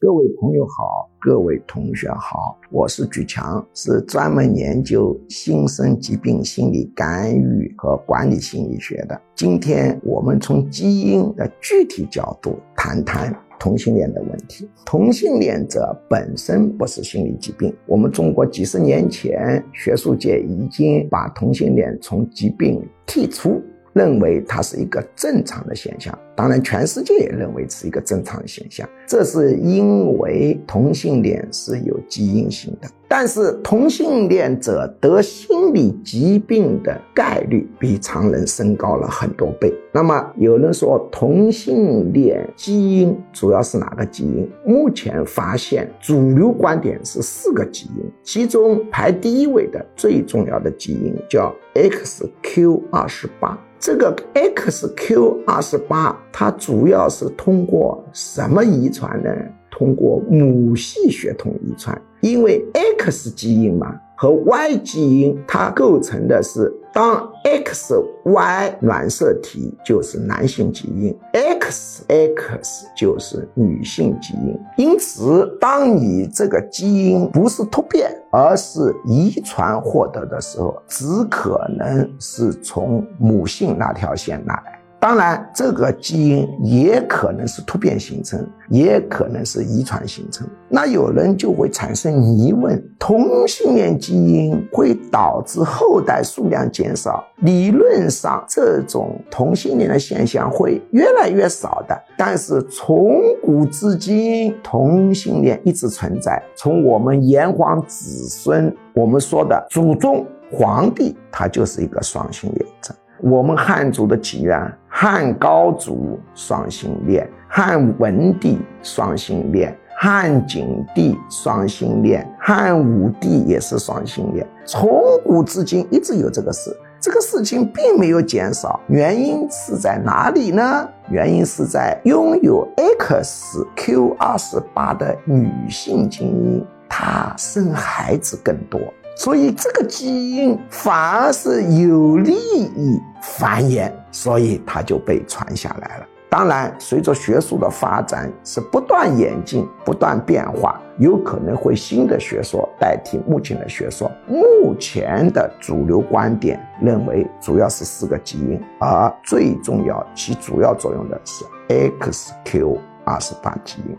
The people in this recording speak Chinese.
各位朋友好，各位同学好，我是举强，是专门研究新生疾病心理干预和管理心理学的。今天我们从基因的具体角度谈谈同性恋的问题。同性恋者本身不是心理疾病，我们中国几十年前学术界已经把同性恋从疾病剔除。认为它是一个正常的现象，当然全世界也认为是一个正常现象。这是因为同性恋是有基因性的，但是同性恋者得心理疾病的概率比常人升高了很多倍。那么有人说同性恋基因主要是哪个基因？目前发现主流观点是四个基因，其中排第一位的最重要的基因叫 XQ 二十八。这个 XQ 二十八，它主要是通过什么遗传呢？通过母系血统遗传，因为 X 基因嘛。和 Y 基因，它构成的是，当 XY 染色体就是男性基因，XX 就是女性基因。因此，当你这个基因不是突变，而是遗传获得的时候，只可能是从母性那条线那来。当然，这个基因也可能是突变形成，也可能是遗传形成。那有人就会产生疑问：同性恋基因会导致后代数量减少？理论上，这种同性恋的现象会越来越少的。但是从古至今，同性恋一直存在。从我们炎黄子孙，我们说的祖宗皇帝，他就是一个双性恋者。我们汉族的起源，汉高祖双性恋，汉文帝双性恋，汉景帝双性恋，汉武帝也是双性恋。从古至今一直有这个事，这个事情并没有减少。原因是在哪里呢？原因是在拥有 XQ 二十八的女性精英，她生孩子更多。所以这个基因反而是有利于繁衍，所以它就被传下来了。当然，随着学术的发展是不断演进、不断变化，有可能会新的学说代替目前的学说。目前的主流观点认为，主要是四个基因，而最重要、起主要作用的是 XQ 二十八基因。